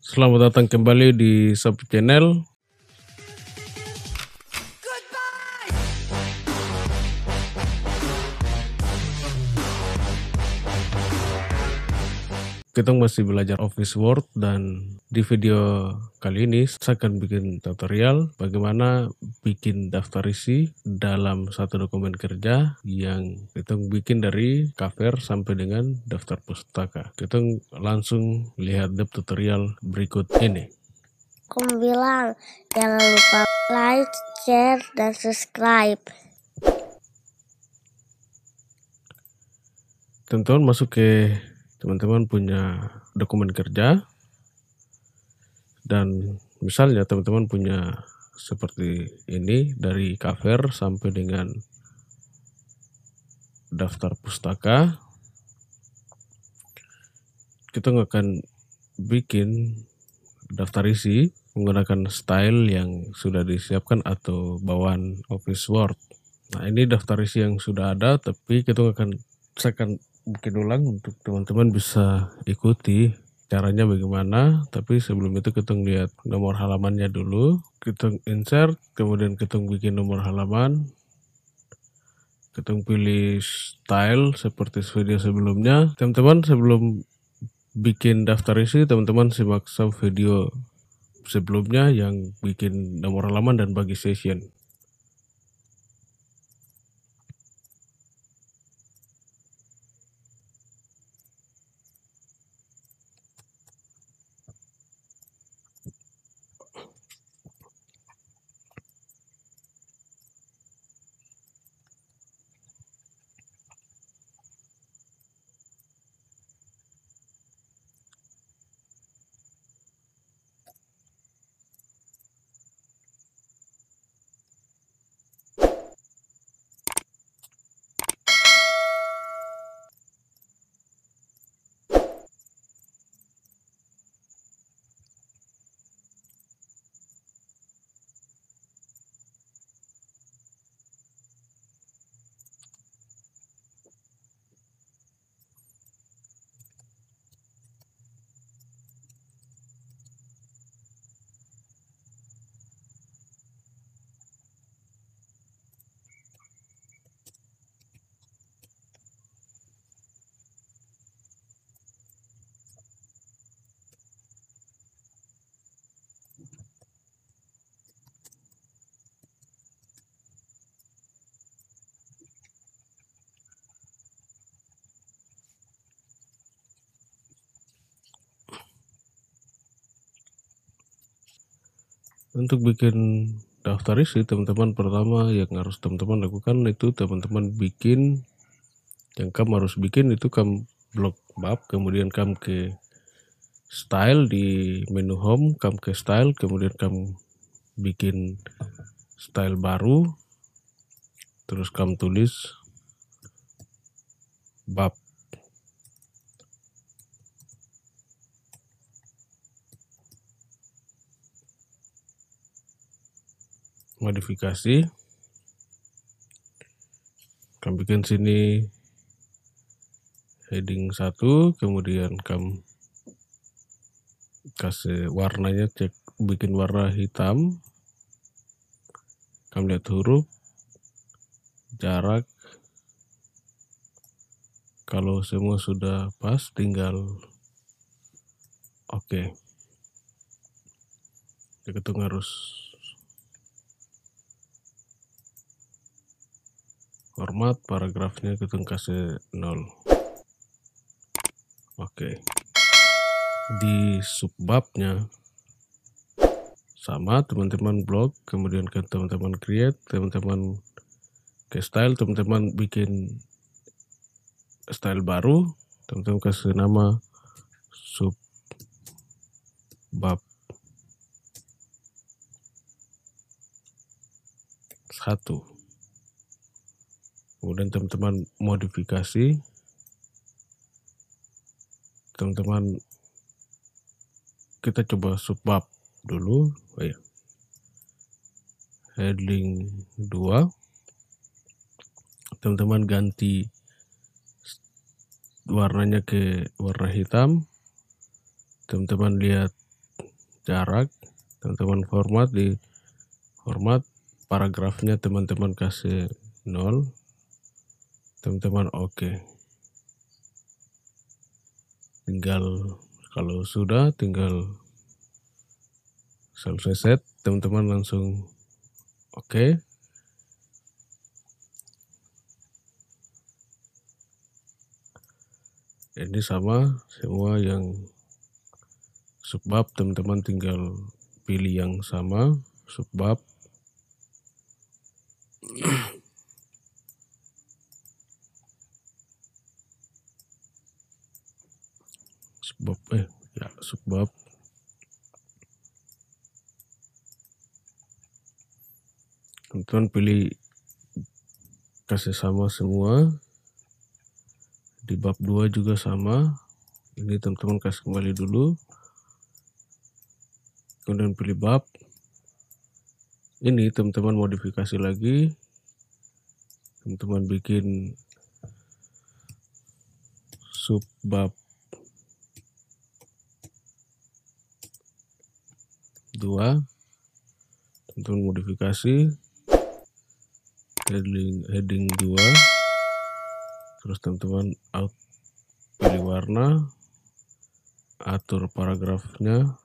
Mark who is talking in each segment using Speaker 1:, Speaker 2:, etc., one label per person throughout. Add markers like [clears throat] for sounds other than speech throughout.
Speaker 1: Selamat datang kembali di Sub Channel. Kita masih belajar Office Word dan di video kali ini saya akan bikin tutorial bagaimana bikin daftar isi dalam satu dokumen kerja yang kita bikin dari cover sampai dengan daftar pustaka. Kita langsung lihat the tutorial berikut ini.
Speaker 2: Aku bilang jangan lupa like, share, dan subscribe.
Speaker 1: Teman-teman masuk ke teman-teman punya dokumen kerja dan misalnya teman-teman punya seperti ini dari cover sampai dengan daftar pustaka kita akan bikin daftar isi menggunakan style yang sudah disiapkan atau bawaan Office Word. Nah ini daftar isi yang sudah ada tapi kita akan saya akan bikin ulang untuk teman-teman bisa ikuti caranya bagaimana. Tapi sebelum itu kita lihat nomor halamannya dulu. Kita insert kemudian kita bikin nomor halaman. Kita pilih style seperti video sebelumnya. Teman-teman sebelum bikin daftar isi teman-teman simak video sebelumnya yang bikin nomor halaman dan bagi session Untuk bikin daftar isi teman-teman pertama yang harus teman-teman lakukan itu teman-teman bikin. Yang kamu harus bikin itu kamu blok bab kemudian kamu ke style di menu home kamu ke style kemudian kamu bikin style baru. Terus kamu tulis bab modifikasi. Kamu bikin sini heading 1 kemudian kamu kasih warnanya cek bikin warna hitam. Kamu lihat huruf jarak. Kalau semua sudah pas tinggal oke. Okay. kita harus format paragrafnya kita kasih 0 oke. Di subbabnya sama teman-teman blog kemudian ke teman-teman create teman-teman ke style teman-teman bikin style baru teman-teman kasih nama sub bab satu kemudian teman-teman modifikasi. Teman-teman kita coba subbab dulu. Oh ya heading 2 teman-teman ganti warnanya ke warna hitam. Teman-teman lihat jarak. Teman-teman format di format. Paragrafnya teman-teman kasih nol teman-teman oke okay. tinggal kalau sudah tinggal selesai set teman-teman langsung oke okay. ini sama semua yang subbab teman-teman tinggal pilih yang sama subbab eh subbab teman-teman pilih kasih sama semua. Di bab 2 juga sama. Ini teman-teman kasih kembali dulu. Kemudian pilih bab. Ini teman-teman modifikasi lagi. Teman-teman bikin sub bab 2 teman-teman modifikasi heading heading 2 terus teman-teman out pilih warna atur paragrafnya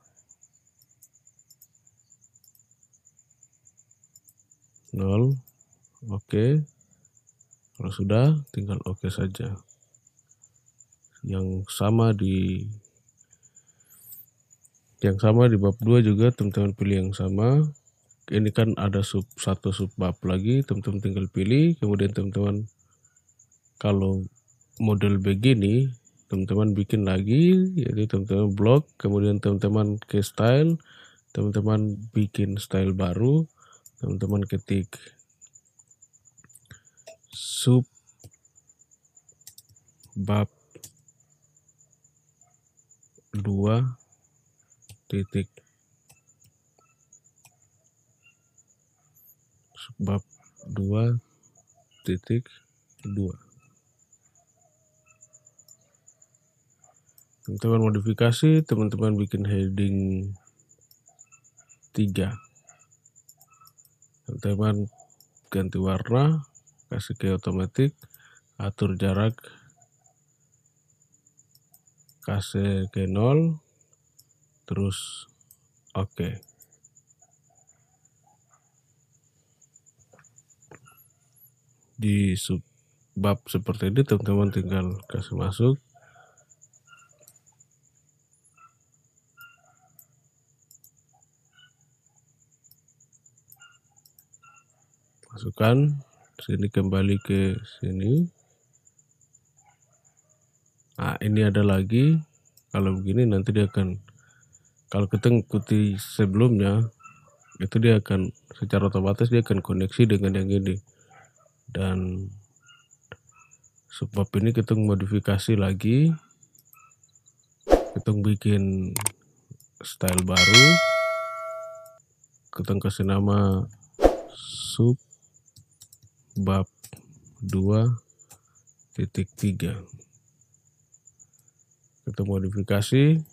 Speaker 1: nol oke okay. kalau sudah tinggal oke okay saja yang sama di yang sama di bab 2 juga teman-teman pilih yang sama. Ini kan ada sub satu sub bab lagi teman-teman tinggal pilih. Kemudian teman-teman kalau model begini teman-teman bikin lagi jadi teman-teman blok kemudian teman-teman ke style teman-teman bikin style baru teman-teman ketik sub bab 2 titik. Bab 2 titik 2 teman-teman modifikasi teman-teman bikin heading 3 teman-teman ganti warna kasih ke otomatis atur jarak kasih ke nol terus oke. Okay. di sub bab seperti ini teman-teman tinggal kasih masuk. Masukkan sini kembali ke sini. Nah ini ada lagi. Kalau begini nanti dia akan kalau kita ikuti sebelumnya itu dia akan secara otomatis dia akan koneksi dengan yang ini. Dan sebab ini kita modifikasi lagi kita bikin style baru kita kasih nama sub bab 2 titik 3 kita modifikasi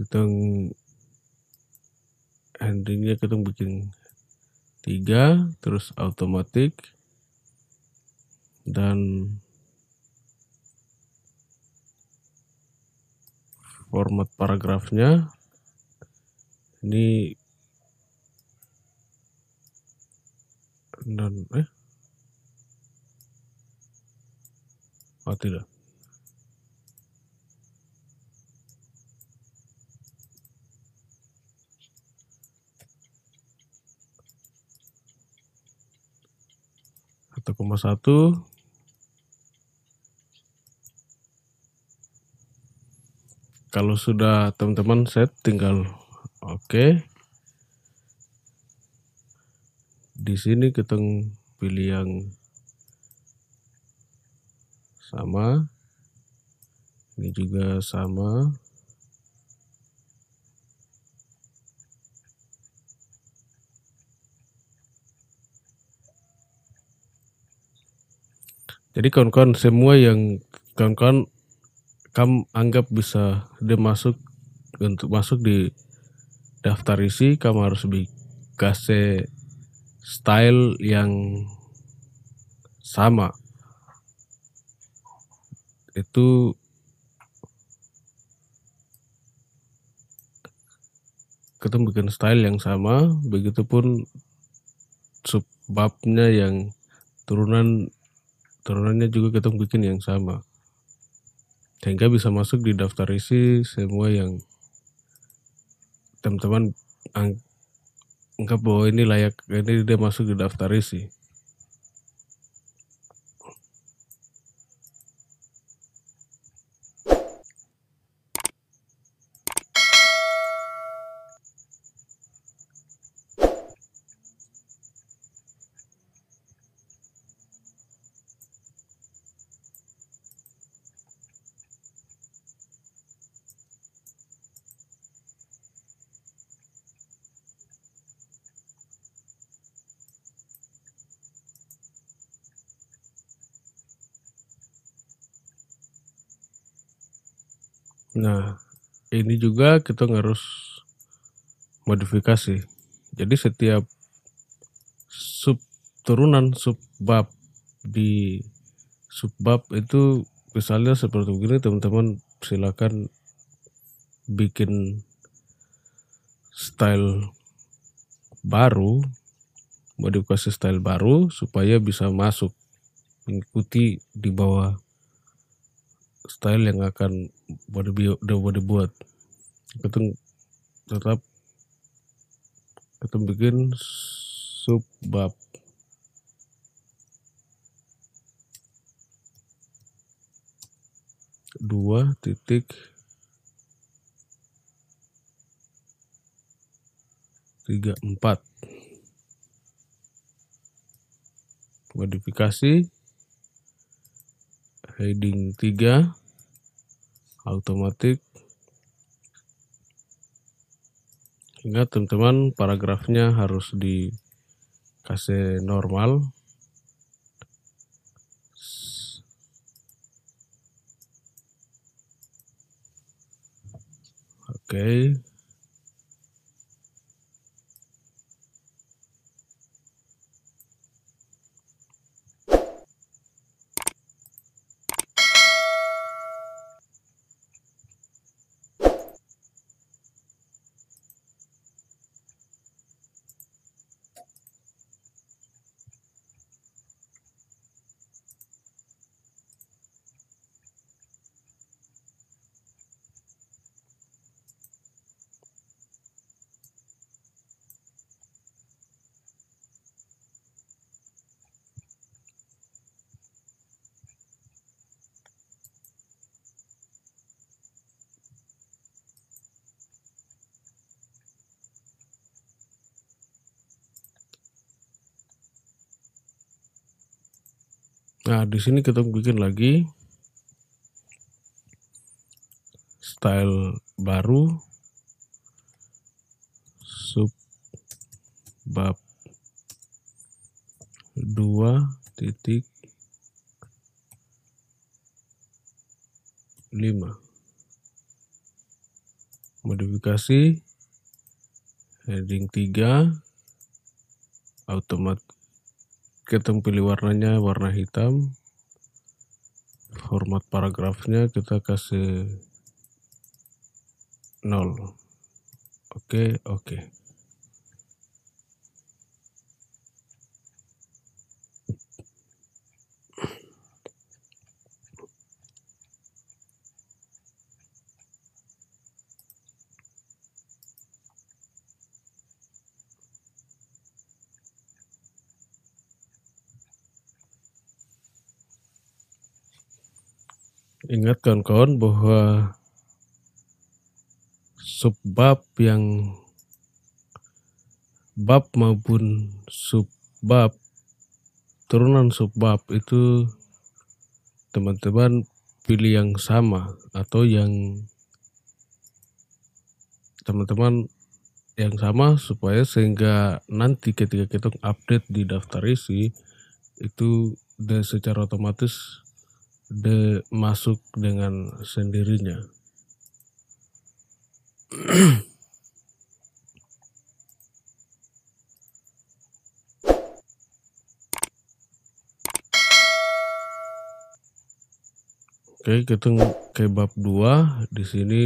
Speaker 1: kita endingnya kita bikin 3 terus otomatis dan format paragrafnya. Ini dan eh oh tidak satu koma satu. Kalau sudah teman-teman set tinggal oke. Okay. di sini kita pilih yang sama. Ini juga sama jadi kawan-kawan semua yang kawan-kawan kamu anggap bisa dia masuk untuk masuk di daftar isi kamu harus kasih style yang sama. Itu kita bikin style yang sama begitupun subbabnya yang turunan turunannya juga kita bikin yang sama. Sehingga bisa masuk di daftar isi semua yang teman-teman anggap bahwa ini layak ini dia masuk di daftar isi Nah, ini juga kita harus modifikasi. Jadi setiap sub turunan subbab di subbab itu misalnya seperti begini teman-teman silakan bikin style baru modifikasi style baru supaya bisa masuk mengikuti di bawah style yang akan mau dibuat kita tetap kita bikin subbab dua titik. Tiga empat. Modifikasi. Heading 3 automatic ingat teman-teman paragrafnya harus dikasih normal oke okay. Nah, di sini kita bikin lagi style baru sub bab dua titik lima. Modifikasi heading 3 automatic kita pilih warnanya warna hitam. Format paragrafnya kita kasih nol. Oke oke Ingat kawan-kawan bahwa subbab yang bab maupun subbab turunan subbab itu teman-teman pilih yang sama atau yang teman-teman yang sama supaya sehingga nanti ketika kita update di daftar isi itu dan secara otomatis de masuk dengan sendirinya. Oke, kita ke bab 2 di sini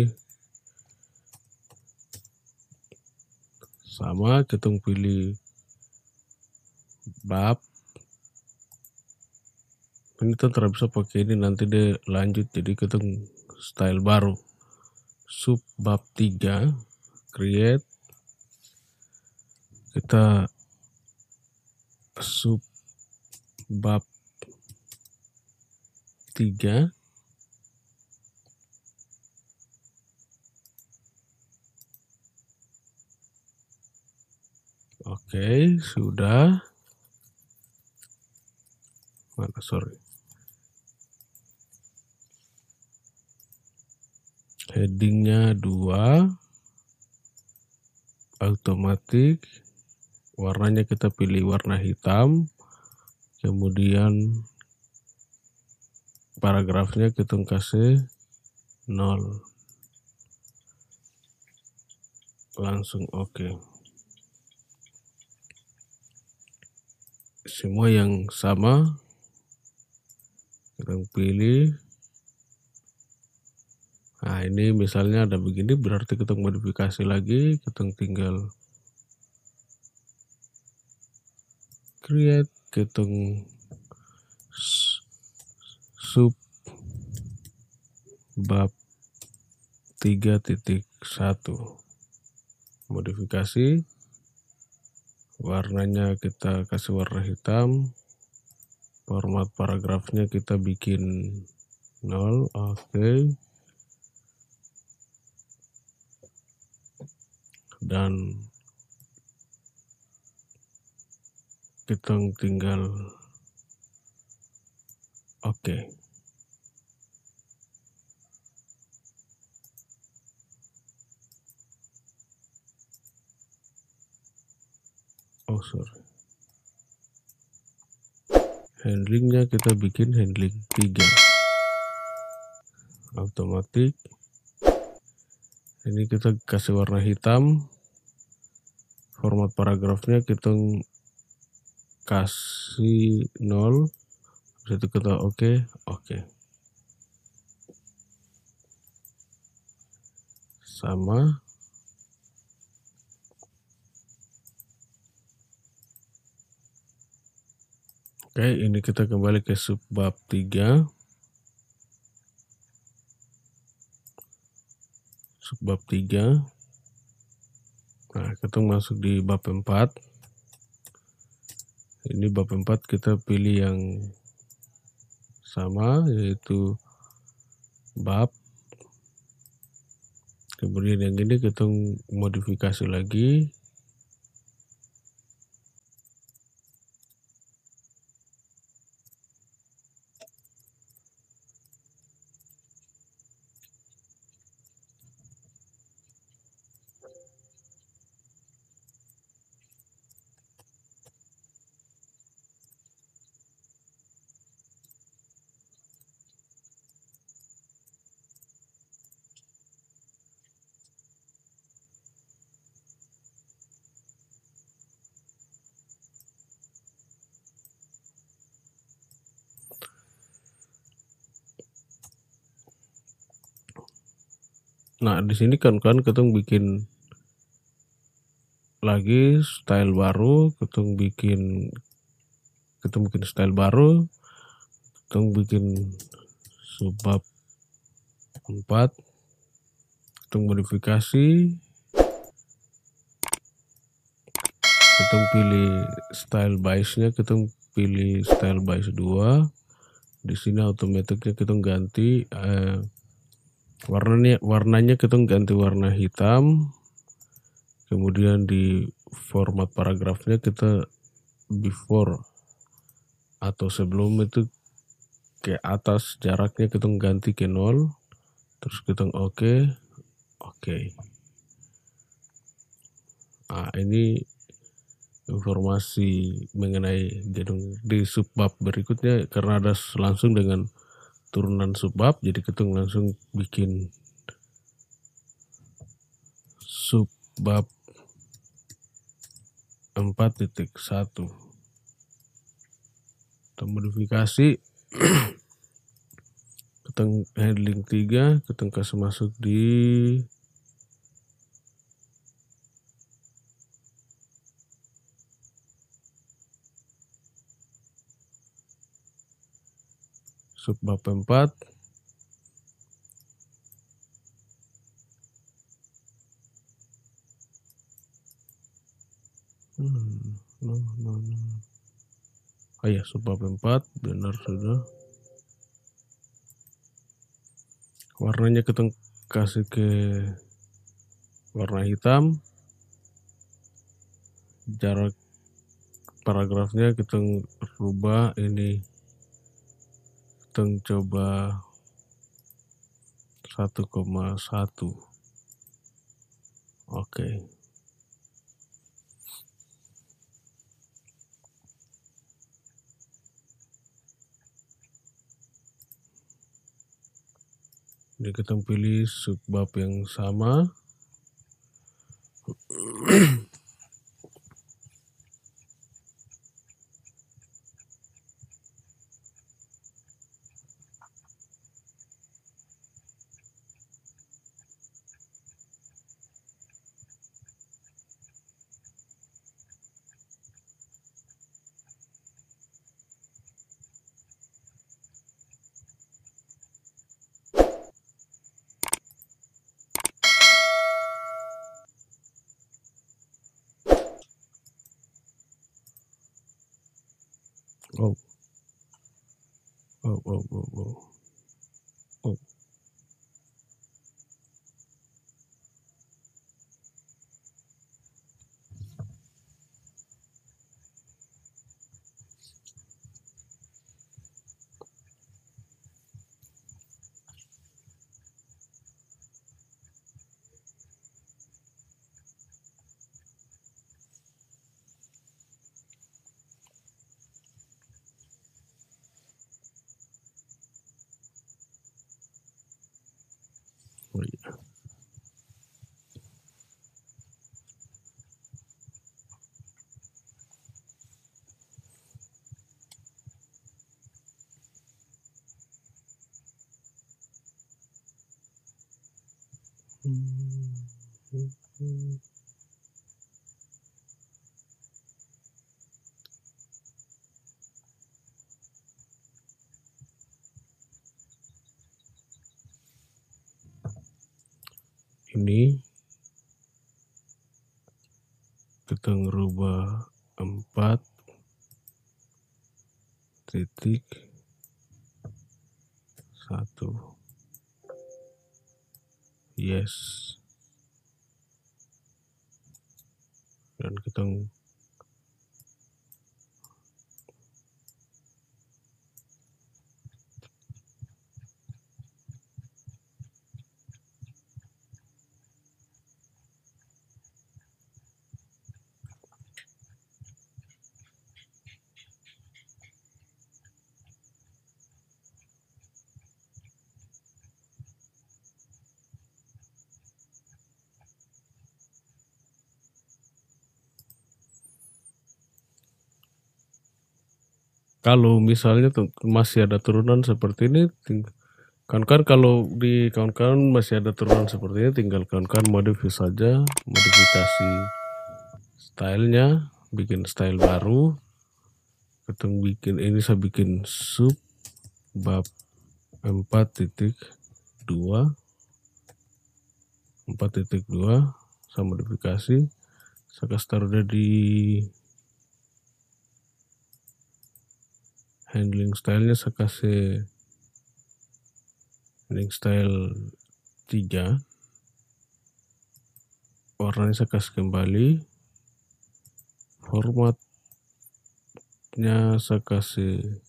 Speaker 1: sama kita pilih bab ini kita bisa pakai ini nanti dia lanjut. Jadi kita style baru. Sub bab 3 create. Kita sub bab 3 Oke, sudah. Mana, sorry. Headingnya dua. Automatik. Warnanya kita pilih warna hitam. Kemudian paragrafnya kita kasih nol. Langsung oke. Okay. semua yang sama kita pilih nah ini misalnya ada begini berarti kita modifikasi lagi kita tinggal create kita sub bab 3.1 modifikasi warnanya kita kasih warna hitam format paragrafnya kita bikin nol oke okay. Dan kita tinggal oke. Okay. oh sorry. Handlingnya kita bikin handling 3 otomatis ini kita kasih warna hitam format paragrafnya kita kasih 0 itu kita oke okay, oke okay. sama Oke, ini kita kembali ke subbab 3. Subbab 3. Nah, kita masuk di bab 4. Ini bab 4 kita pilih yang sama yaitu bab kemudian yang ini kita modifikasi lagi Nah, di sini kan kan kita bikin lagi style baru, kita bikin kita bikin style baru, kita bikin subbab 4 kita modifikasi kita pilih style bias-nya kita pilih style bias 2 di sini otomatisnya kita ganti eh, warnanya warnanya kita ganti warna hitam kemudian di format paragrafnya kita before atau sebelum itu ke atas jaraknya kita ganti ke nol terus kita oke okay, oke okay. nah ini informasi mengenai gedung di subbab berikutnya karena ada langsung dengan turunan subbab jadi kita langsung bikin sub bab 4.1 kita modifikasi. [clears throat] Kita handling 3 kita kasih masuk di subbab 4 Hmm, no, no, no. Oh ya, subbab 4 benar sudah. Warnanya kita kasih ke warna hitam. Jarak paragrafnya kita rubah ini kita coba 1,1 oke okay. Jadi kita pilih subbab yang sama. Ini kita ngerubah empat titik satu yes dan kita kalau misalnya masih ada turunan seperti ini kawan-kawan kalau di kawan-kawan masih ada turunan seperti ini tinggal kawan-kawan modifikasi saja modifikasi stylenya bikin style baru kita bikin ini saya bikin sub bab 4.2 4.2 saya modifikasi saya kasih taruh di handling stylenya saya kasih handling style 3 warnanya saya kasih kembali. Formatnya saya kasih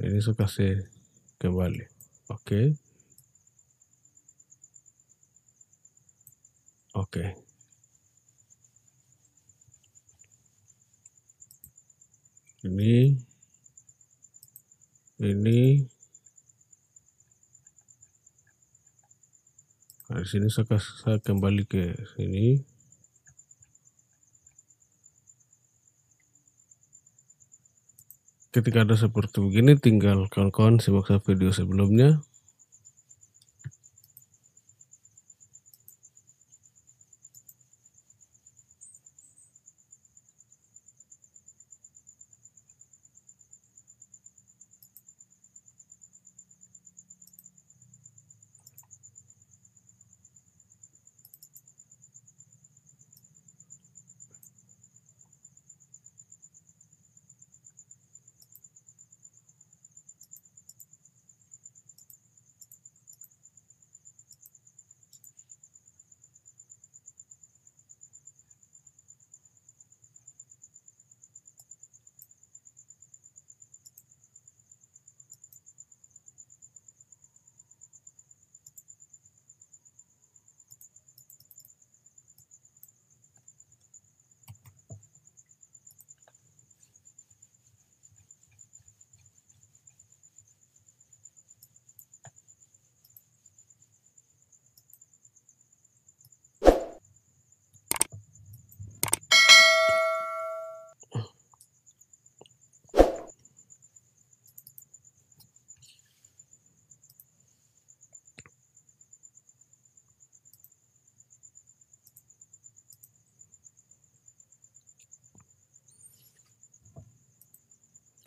Speaker 1: ini saya kasih kembali. Oke. okay. Oke. Ini. Ini. Nah, di sini saya, saya kembali ke sini. Ketika ada seperti begini tinggal kawan-kawan simak video sebelumnya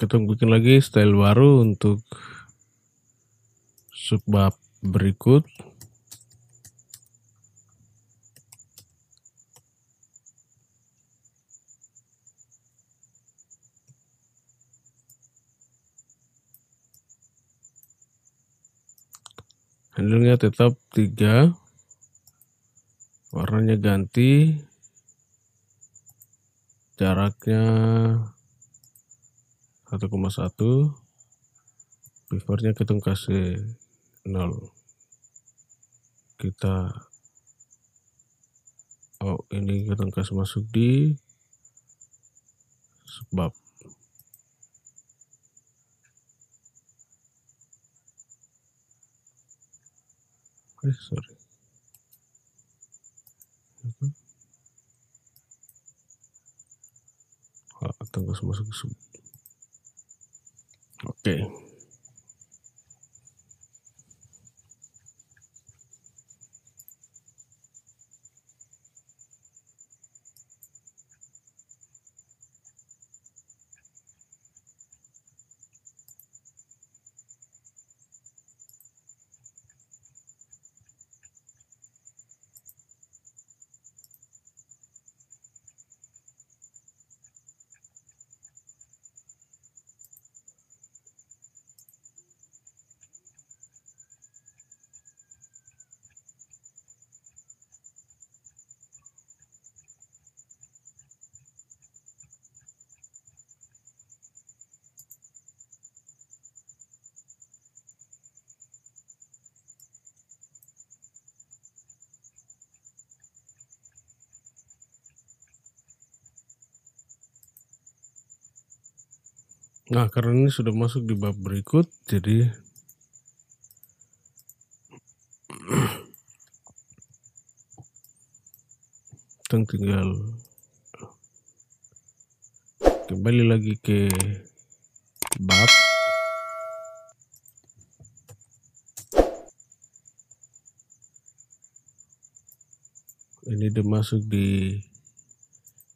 Speaker 1: kita bikin lagi style baru untuk subbab berikut. Handle tetap tiga. Warnanya ganti. Jaraknya 1,1 beavernya kita kasih 0 kita oh ini kita kasih masuk di sebab. Eh sorry. Atau nggak masuk ke Okay. Nah, karena ini sudah masuk di bab berikut, jadi [clears throat] kita tinggal kembali lagi ke bab. Ini dia masuk di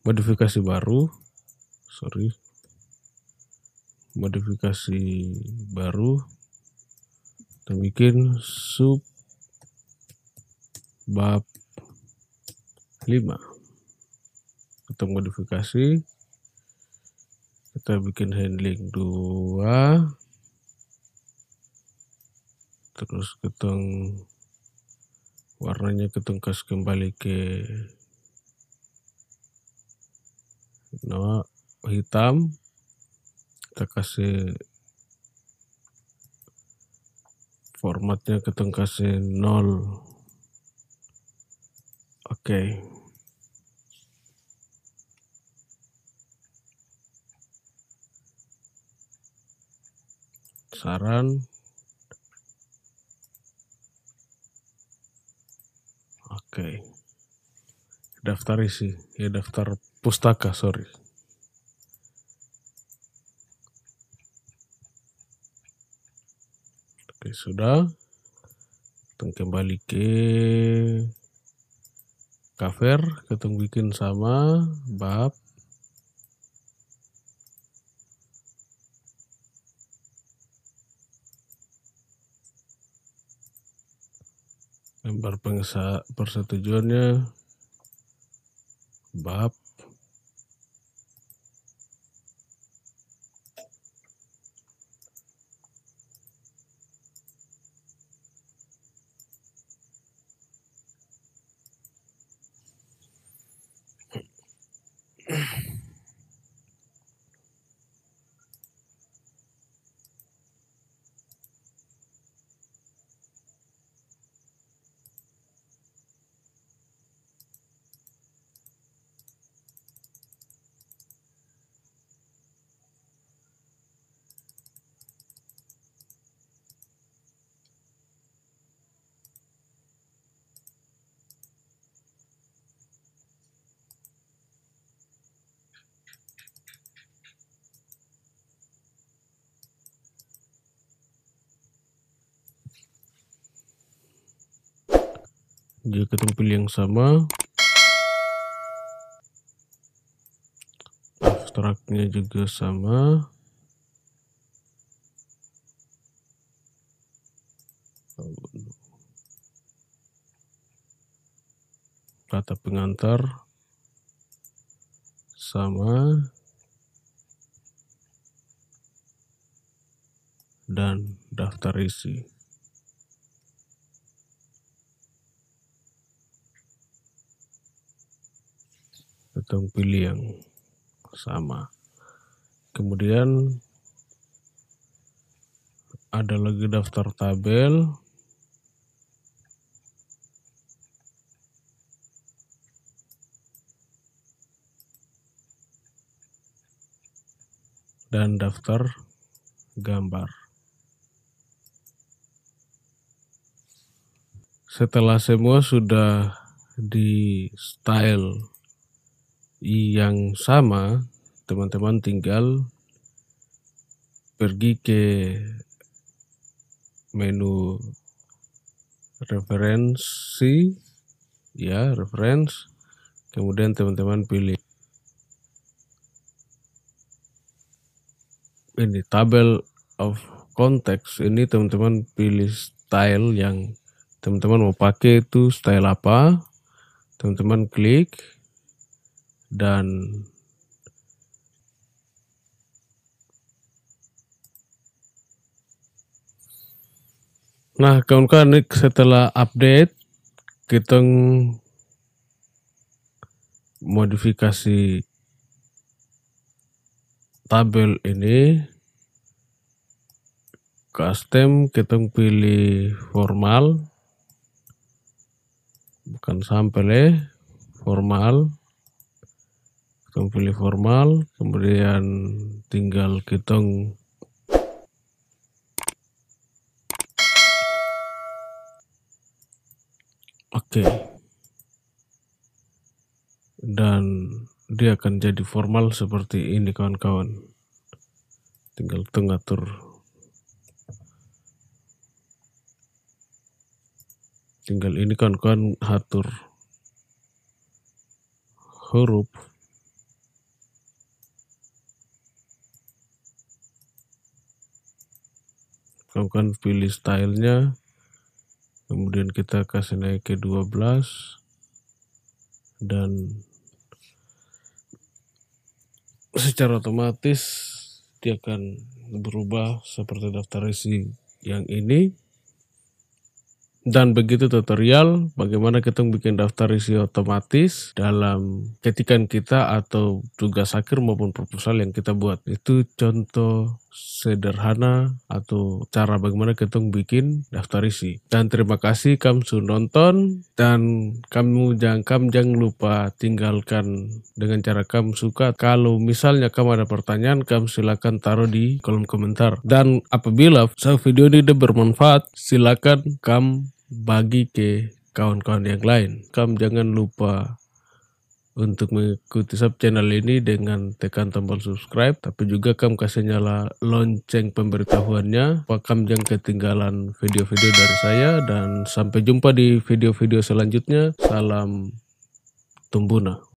Speaker 1: modifikasi baru. Sorry modifikasi baru kita bikin sub bab 5 kita modifikasi kita bikin handling 2 terus kita warnanya kasih kembali ke no, hitam kita kasih formatnya kita kasih 0 oke saran Oke. Daftar isi, ya daftar pustaka, sorry. Sudah. Kita kembali ke cover, kita bikin sama bab. Lembar persetujuannya bab jika pilih yang sama. Abstraknya juga sama. Kata pengantar sama. Dan daftar isi kita pilih yang sama. Kemudian ada lagi daftar tabel. Dan daftar gambar. Setelah semua sudah di style yang sama, teman-teman tinggal pergi ke menu referensi, ya, reference, kemudian teman-teman pilih ini tabel of context, ini teman-teman pilih style yang teman-teman mau pakai itu style apa, teman-teman klik, dan Nah, kawan-kawan setelah update kita modifikasi tabel ini custom kita pilih formal bukan sampel ya formal kita pilih formal kemudian tinggal kita oke. Dan dia akan jadi formal seperti ini kawan-kawan. Tinggal tengatur tinggal ini kawan-kawan atur huruf lakukan pilih stylenya. Kemudian kita kasih naik ke 12 dan secara otomatis dia akan berubah seperti daftar isi yang ini. Dan begitu tutorial bagaimana kita bikin daftar isi otomatis dalam ketikan kita atau tugas akhir maupun proposal yang kita buat. Itu contoh sederhana atau cara bagaimana ketong bikin daftar isi. Dan terima kasih kamu sudah nonton dan kamu jangan kamu jangan lupa tinggalkan dengan cara kamu suka. Kalau misalnya kamu ada pertanyaan, kamu silakan taruh di kolom komentar. Dan apabila video ini bermanfaat, silakan kamu bagi ke kawan-kawan yang lain. Kamu jangan lupa untuk mengikuti sub channel ini dengan tekan tombol subscribe tapi juga kamu kasih nyala lonceng pemberitahuannya. Kamu jangan ketinggalan video-video dari saya dan sampai jumpa di video-video selanjutnya. Salam tumbuna